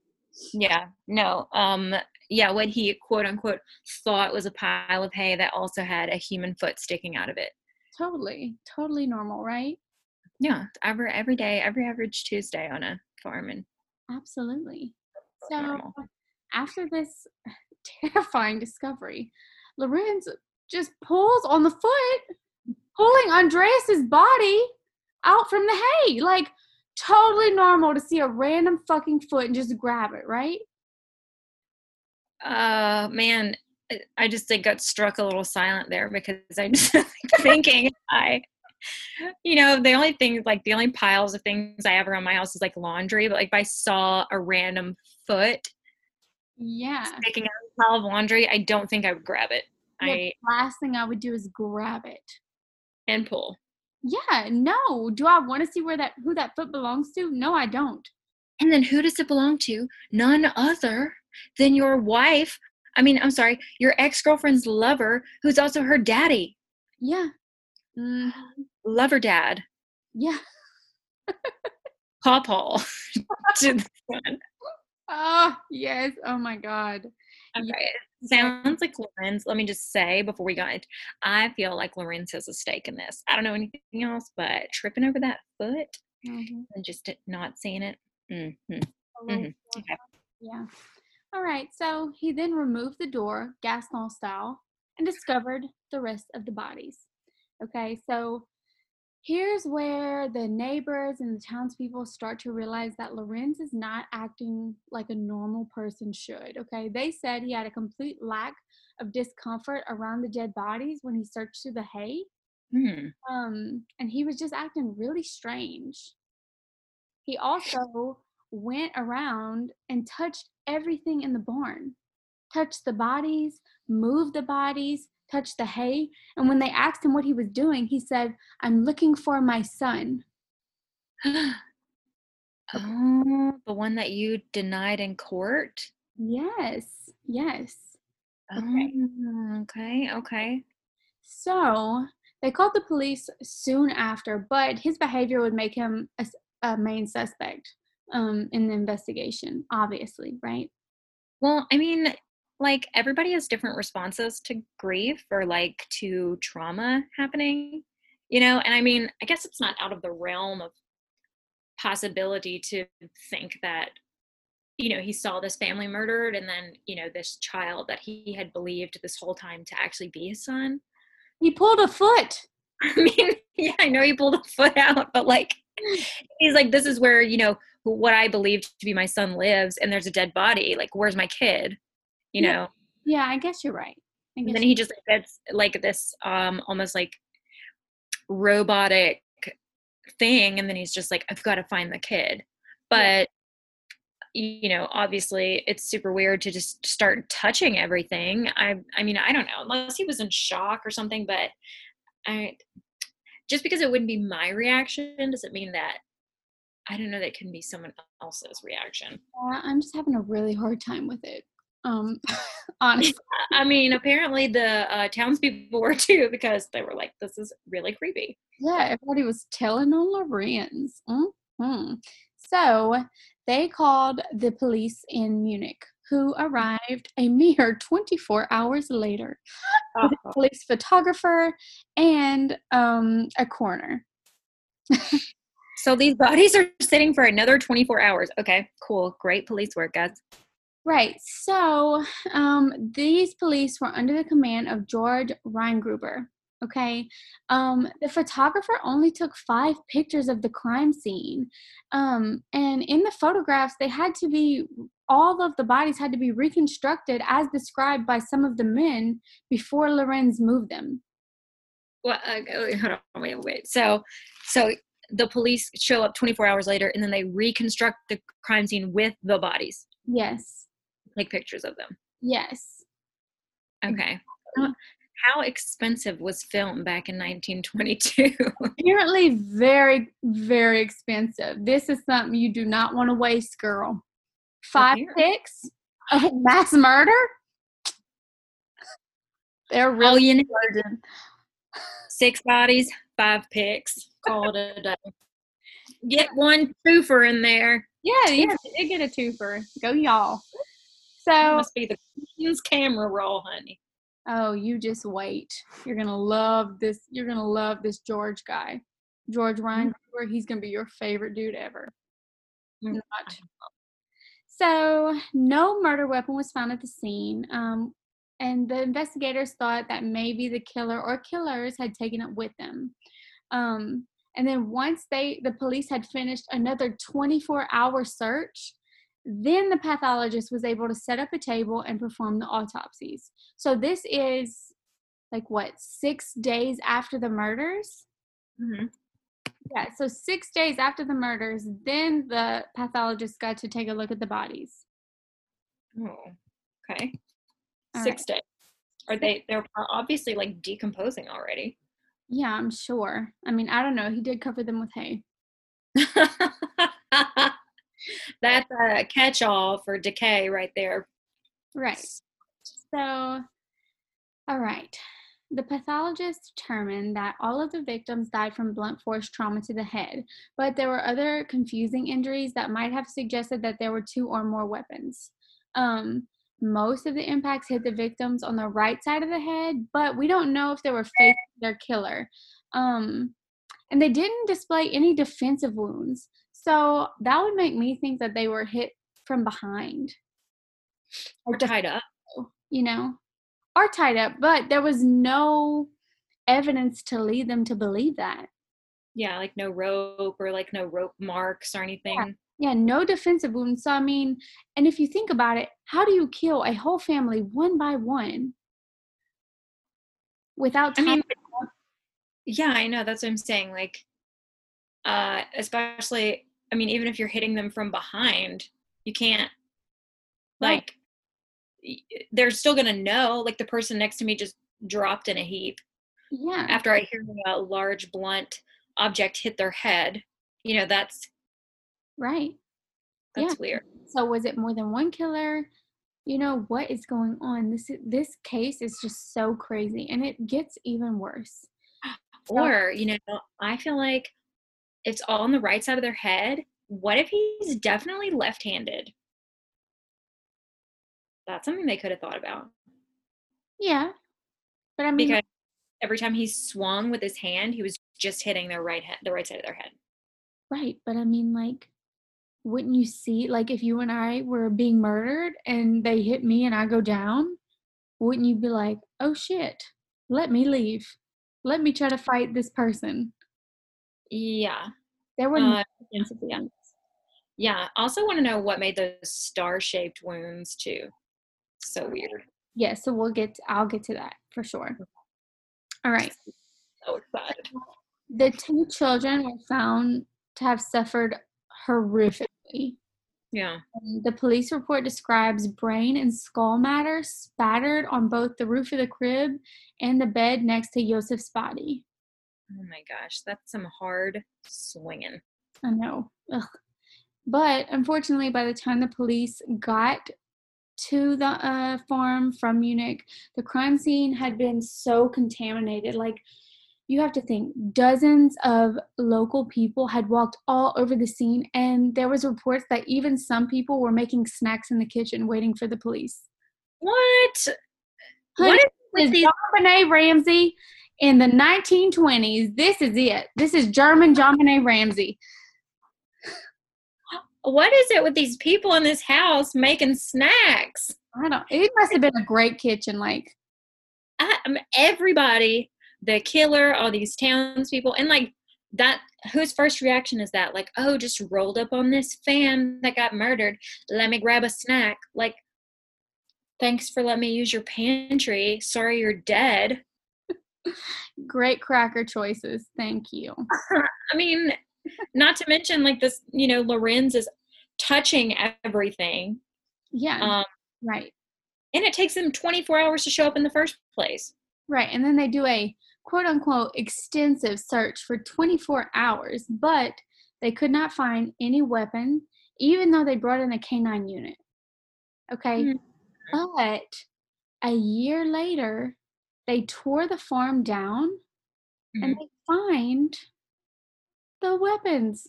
Yeah. No. Um. Yeah. What he quote unquote thought was a pile of hay that also had a human foot sticking out of it. Totally. Totally normal, right? Yeah. Every every day, every average Tuesday on a farm, and absolutely. So normal. after this terrifying discovery, Lorenz just pulls on the foot, pulling Andreas's body out from the hay. Like totally normal to see a random fucking foot and just grab it, right? Uh man, I just like got struck a little silent there because I'm just thinking I you know, the only thing like the only piles of things I have around my house is like laundry, but like if I saw a random foot yeah sticking out a pile of laundry, I don't think I would grab it. The I last thing I would do is grab it. And pull. Yeah, no. Do I want to see where that who that foot belongs to? No, I don't. And then who does it belong to? None other than your wife. I mean, I'm sorry, your ex-girlfriend's lover, who's also her daddy. Yeah. Mm-hmm. Lover dad. Yeah. Paw Paul to the son. Oh, yes. Oh my God. Okay. Sounds like Lorenz. Let me just say before we got it, I feel like Lorenz has a stake in this. I don't know anything else, but tripping over that foot mm-hmm. and just not seeing it. Mm-hmm. Mm-hmm. Okay. Yeah. All right. So he then removed the door, Gaston style, and discovered the rest of the bodies. Okay. So here's where the neighbors and the townspeople start to realize that Lorenz is not acting like a normal person should. Okay, they said he had a complete lack of discomfort around the dead bodies when he searched through the hay. Hmm. Um, and he was just acting really strange. He also went around and touched everything in the barn, touched the bodies, moved the bodies, touch the hay. And when they asked him what he was doing, he said, I'm looking for my son. oh, the one that you denied in court? Yes, yes. Okay. Oh, okay, okay. So they called the police soon after, but his behavior would make him a, a main suspect um, in the investigation, obviously, right? Well, I mean, like everybody has different responses to grief or like to trauma happening you know? And i mean i guess it's not out of the realm of possibility to think that you know he saw this family murdered and then you know this child that he had believed this whole time to actually be his son. He pulled a foot. I mean yeah i know he pulled a foot out but like mm. he's like this is where you know what i believed to be my son lives and there's a dead body. Like where's my kid you yeah. know yeah i guess you're right and then he just like, gets like this um almost like robotic thing and then he's just like i've got to find the kid but you know, obviously it's super weird to just start touching everything. I I mean, I don't know, unless he was in shock or something, but I just because it wouldn't be my reaction doesn't mean that I don't know that can be someone else's reaction. Yeah, I'm just having a really hard time with it. Um, honestly. I mean, apparently the uh, townspeople were too because they were like, "This is really creepy." Yeah, everybody was telling on Lorenz. Mm-hmm. So they called the police in Munich, who arrived a mere 24 hours later with a Uh-huh. police photographer and um, a coroner. So these bodies are sitting for another 24 hours. Okay, cool. Great police work, guys. Right. So um, these police were under the command of George Reingruber. Okay. Um, the photographer only took five pictures of the crime scene. Um, and in the photographs, they had to be, all of the bodies had to be reconstructed as described by some of the men before Lorenz moved them. Well, uh, wait, hold on, wait, wait. So, so the police show up 24 hours later, and then they reconstruct the crime scene with the bodies, Yes. Take pictures of them. Yes. Okay. How expensive was film back in 1922? Apparently, very, very expensive. This is something you do not want to waste, girl. Five picks of mass murder? They're oh, really you know, six bodies, five picks. Call it a day. Get one twofer in there. Yeah, yeah, did get a twofer. Go y'all. So, must be the Queen's camera roll, honey. oh, you just wait. You're gonna love this. You're gonna love this George guy, George Ryan. He's gonna be your favorite dude ever. Mm. Not. So, no murder weapon was found at the scene, um, and the investigators thought that maybe the killer or killers had taken it with them. Um, and then once they, the police had finished another 24-hour search, then the pathologist was able to set up a table and perform the autopsies. So this is like what six days after the murders. Mm-hmm. Yeah, so six days after the murders, then the pathologist got to take a look at the bodies. Oh, okay. All Six days. Are they? They're obviously like decomposing already. Yeah, I'm sure. I mean, I don't know. He did cover them with hay. That's a catch-all for decay right there. Right. So, all right. The pathologist determined that all of the victims died from blunt force trauma to the head, but there were other confusing injuries that might have suggested that there were two or more weapons. Um, most of the impacts hit the victims on the right side of the head, but we don't know if they were facing their killer. Um, and they didn't display any defensive wounds. So that would make me think that they were hit from behind. Or tied up. you know, are tied up, but there was no evidence to lead them to believe that. Yeah, like no rope or like no rope marks or anything. Yeah, no defensive wounds. So, I mean, and if you think about it, how do you kill a whole family one by one without I time? mean, yeah, I know. That's what I'm saying. Like, uh, especially, I mean, even if you're hitting them from behind, you can't, like, y- they're still gonna know. Like, the person next to me just dropped in a heap yeah, after I hear a large, blunt object hit their head. You know, that's right. that's Yeah. weird. So, was it more than one killer? You know what is going on? This this case is just so crazy, and it gets even worse. Or, you know, I feel like it's all on the right side of their head. What if he's definitely left handed? That's something they could have thought about. Yeah, but I mean, Because every time he swung with his hand, he was just hitting their right head, the right side of their head. Right, but I mean, like, wouldn't you see, like, if you and I were being murdered and they hit me and I go down, wouldn't you be like, oh shit, let me leave? Let me try to fight this person. Yeah. There were Uh, yeah. Also want to know what made those star shaped wounds too. So weird. Yeah, so we'll get, I'll get to that for sure. All right. So excited. The two children were found to have suffered horrifically. Yeah. The police report describes brain and skull matter spattered on both the roof of the crib and the bed next to Josef's body. Oh my gosh, that's some hard swinging. I know. Ugh. But unfortunately, by the time the police got to the uh, farm from Munich, the crime scene had been so contaminated. Like, you have to think dozens of local people had walked all over the scene, and there was reports that even some people were making snacks in the kitchen waiting for the police. What? What is with these? Ramsey in the 1920s. This is it. This is German JonBenét Ramsey. What is it with these people in this house making snacks? I don't. It must have been a great kitchen. Like, I, mean, everybody, the killer, all these townspeople, and like that. Whose first reaction is that? Like, oh, just rolled up on this fan that got murdered. Let me grab a snack. Like, thanks for letting me use your pantry. Sorry, you're dead. Great cracker choices. Thank you. I mean, not to mention like this. You know, Lorenz is touching everything, Yeah. um, right. and it takes them 24 hours to show up in the first place. Right. And then they do a quote unquote extensive search for 24 hours, but they could not find any weapon, even though they brought in a canine unit. Okay. Mhm. But a year later, they tore the farm down and they find the weapons.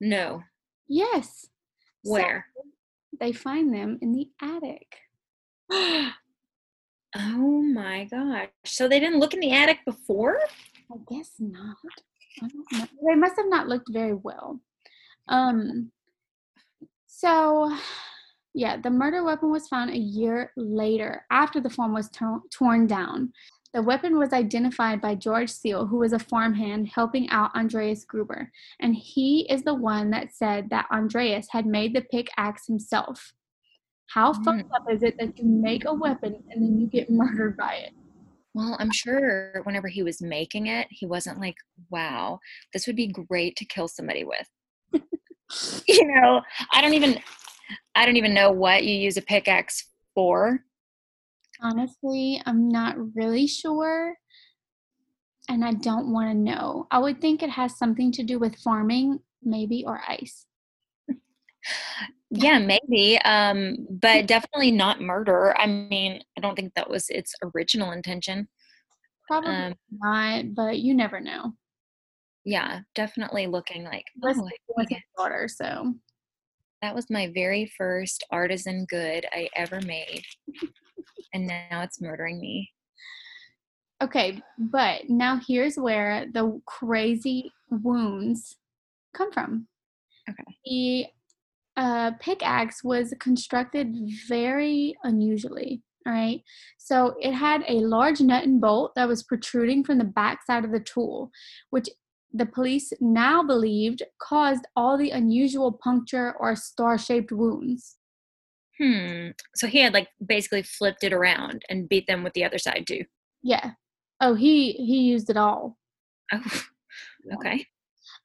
no, Yes. So where? they find them in the attic. oh my gosh. So they didn't look in the attic before? I guess not. I don't know. They must have not looked very well. Um. So, yeah, the murder weapon was found a year later after the farm was to- torn down. The weapon was identified by George Seal, who was a farmhand helping out Andreas Gruber, and he is the one that said that Andreas had made the pickaxe himself. How hmm. fucked up is it that you make a weapon and then you get murdered by it? Well, I'm sure whenever he was making it, he wasn't like, wow, this would be great to kill somebody with. you know, I don't even I don't even know what you use a pickaxe for. Honestly, I'm not really sure. And I don't want to know. I would think it has something to do with farming, maybe, or ice. Yeah, maybe. Um, but definitely not murder. I mean, I don't think that was its original intention. Probably Um, not, but you never know. yeah, definitely looking like, oh, stick with his daughter, so that was my very first artisan good I ever made. and now it's murdering me. okay. But now here's where the crazy wounds come from. Okay. The uh, pickaxe was constructed very unusually. All right. So it had a large nut and bolt that was protruding from the back side of the tool, which the police now believed caused all the unusual puncture or star shaped wounds. Hmm. So he had like basically flipped it around and beat them with the other side too. Yeah. Oh, he he used it all. Oh, okay.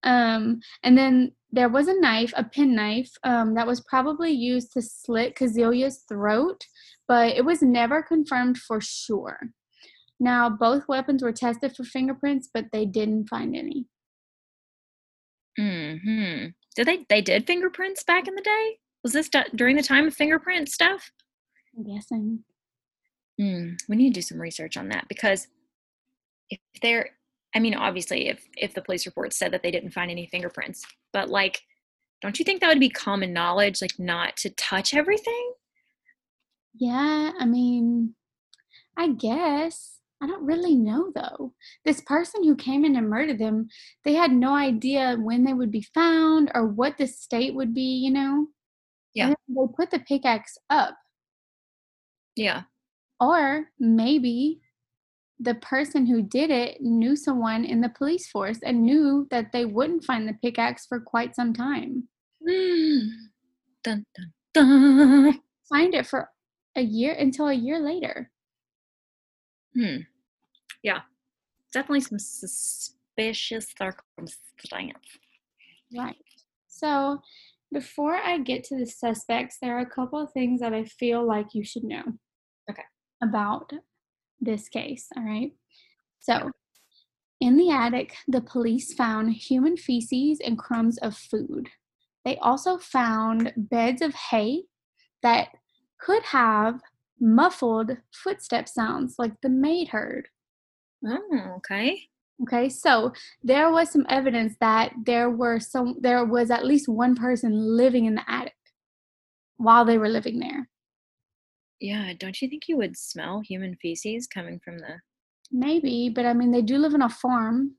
Um, and then there was a knife, a penknife, um, that was probably used to slit Kazilia's throat, but it was never confirmed for sure. Now, both weapons were tested for fingerprints, but they didn't find any. Hmm. Did they? They did fingerprints back in the day. Was this du- during the time of fingerprint stuff? I'm guessing. Hmm. We need to do some research on that because if they're, I mean, obviously, if if the police report said that they didn't find any fingerprints, but like, don't you think that would be common knowledge, like not to touch everything? Yeah, I mean, I guess. I don't really know though. This person who came in and murdered them, they had no idea when they would be found or what the state would be, you know? Yeah. They put the pickaxe up. Yeah. Or maybe the person who did it knew someone in the police force and knew that they wouldn't find the pickaxe for quite some time. Dun dun dun. Find it for a year until a year later. Hmm. Yeah. Definitely some suspicious circumstance. Right. So before I get to the suspects, there are a couple of things that I feel like you should know. Okay. About this case, all right? So, in the attic, the police found human feces and crumbs of food. They also found beds of hay that could have muffled footstep sounds like the maid heard. Oh, okay. Okay, so there was some evidence that there were some there was at least one person living in the attic while they were living there. Yeah, don't you think you would smell human feces coming from the Maybe, but I mean they do live on a farm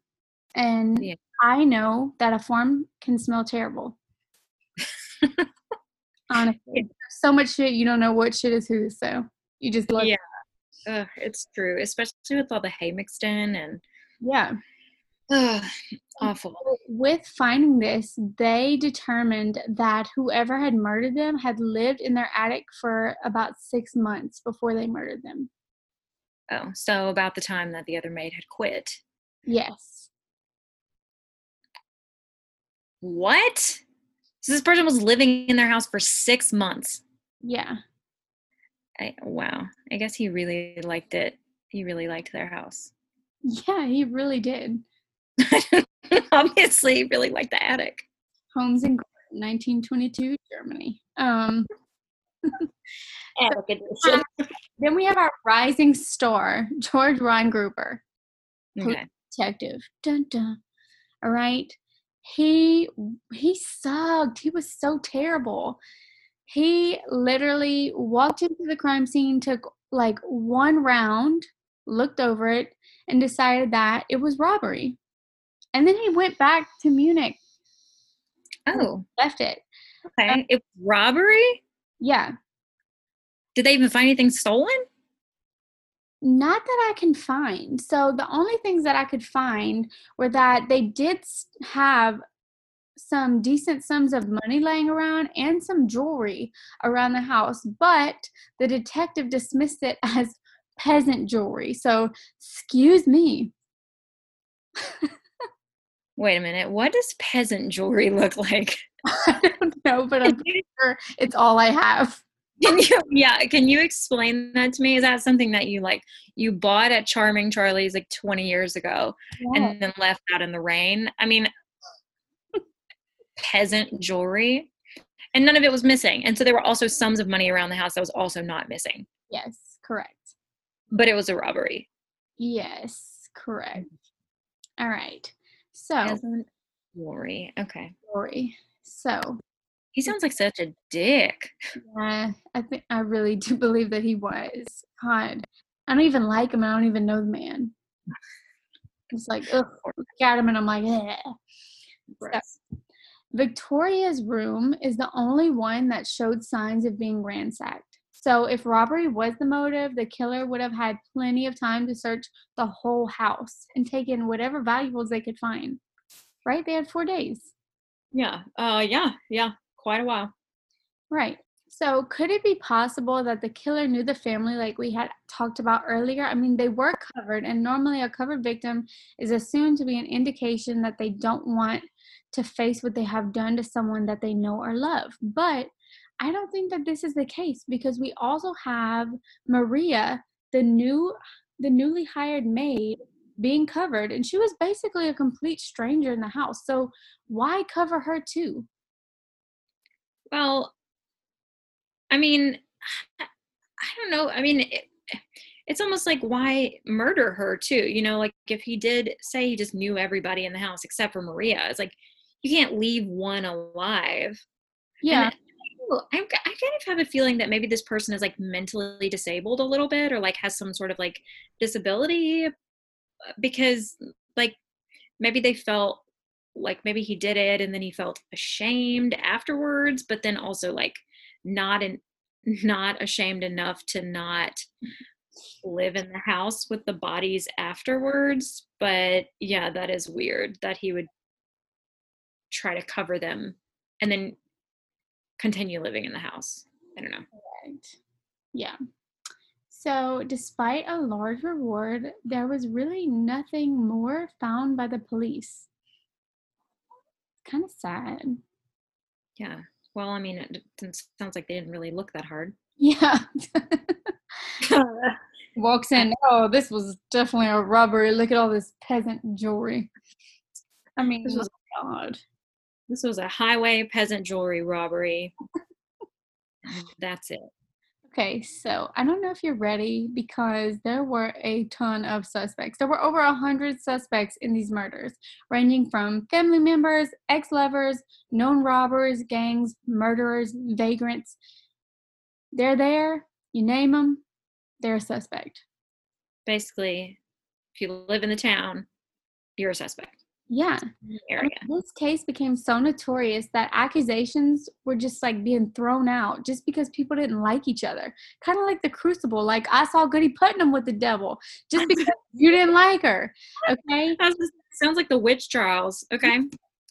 and Yeah. I know that a farm can smell terrible. Honestly. So much shit you don't know what shit is who, so you just love Yeah. Ugh, it's true, especially with all the hay mixed in and yeah. ugh, awful. with finding this, they determined that whoever had murdered them had lived in their attic for about six months before they murdered them. Oh, so about the time that the other maid had quit. Yes. What? So this person was living in their house for six months. Yeah. I, wow. I guess he really liked it. He really liked their house. Yeah, he really did. Obviously, he really liked the attic. Homes in 1922, Germany. Um, Attic edition. then we have our rising star, George Reingruber. Okay. detective. Dun dun. All right. He he sucked. He was so terrible. He literally walked into the crime scene, took like one round, looked over it, and decided that it was robbery. And then he went back to Munich, Oh, left it. okay. Um, it was robbery? Yeah. Did they even find anything stolen? Not that I can find. So the only things that I could find were that they did have some decent sums of money laying around and some jewelry around the house, but the detective dismissed it as peasant jewelry. So, excuse me. Wait a minute. What does peasant jewelry look like? I don't know, but I'm pretty sure it's all I have. Can you, yeah, can you explain that to me? Is that something that you like you bought at Charming Charlie's like 20 years ago and then left out in the rain? I mean, peasant jewelry, and none of it was missing. And so there were also sums of money around the house that was also not missing, yes, correct. but it was a robbery. Yes, correct. Mm. All right. So, jewelry. Okay. jewelry. So, He sounds like such a dick. Yeah, I think I really do believe that he was. God, I don't even like him. I don't even know the man. It's like, ugh, look at him, and I'm like, yeah. Gross. Victoria's room is the only one that showed signs of being ransacked. So, if robbery was the motive, the killer would have had plenty of time to search the whole house and take in whatever valuables they could find. Right? They had four days. Yeah. Uh yeah, yeah. Quite a while. Right. So, could it be possible that the killer knew the family like we had talked about earlier? I mean, they were covered, and normally a covered victim is assumed to be an indication that they don't want to face what they have done to someone that they know or love. But I don't think that this is the case because we also have Maria, the new the newly hired maid being covered and she was basically a complete stranger in the house. So, why cover her too? Well, I mean, I don't know. I mean, it, it's almost like why murder her too? You know, like if he did say he just knew everybody in the house except for Maria, it's like you can't leave one alive. Yeah. And I, I kind of have a feeling that maybe this person is like mentally disabled a little bit or like has some sort of like disability uh, because like maybe they felt like maybe he did it and then he felt ashamed afterwards but then also like not in not ashamed enough to not live in the house with the bodies afterwards but yeah that is weird that he would try to cover them and then continue living in the house i don't know Right. Yeah. So, despite a large reward, there was really nothing more found by the police. Kind of sad. yeah Well, I mean, it sounds like they didn't really look that hard. Yeah. Walks in. Oh, this was definitely a robbery. Look at all this peasant jewelry. I mean, This was- God. This was a highway peasant jewelry robbery. That's it. Okay, so I don't know if you're ready because there were a ton of suspects. There were over a hundred suspects in these murders, ranging from family members, ex-lovers, known robbers, gangs, murderers, vagrants. They're there. You name them, they're a suspect. Basically, if you live in the town, you're a suspect Yeah. in I mean, area. This case became so notorious that accusations were just like being thrown out just because people didn't like each other. Kind of like the crucible. Like I saw Goody Putnam with the devil just because you didn't like her. Okay. Sounds like the witch trials. Okay.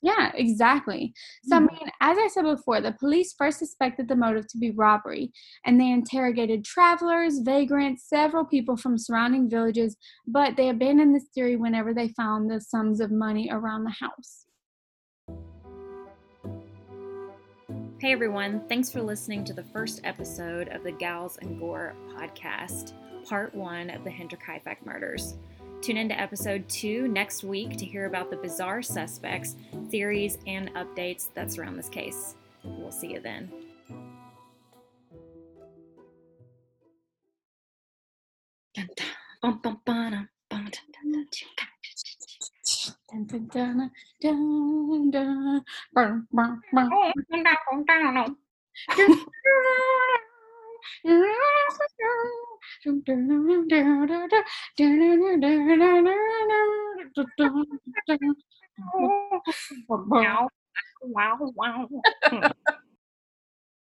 Yeah, exactly. So, I mm. mean, as I said before, the police first suspected the motive to be robbery, and they interrogated travelers, vagrants, several people from surrounding villages, but they abandoned this theory whenever they found the sums of money around the house. Hey everyone, thanks for listening to the first episode of the Gals and Gore podcast, part one of the Hinterkaifeck murders. Tune into episode two next week to hear about the bizarre suspects, theories, and updates that surround this case. We'll see you then. Wow, wow, wow. Hmm.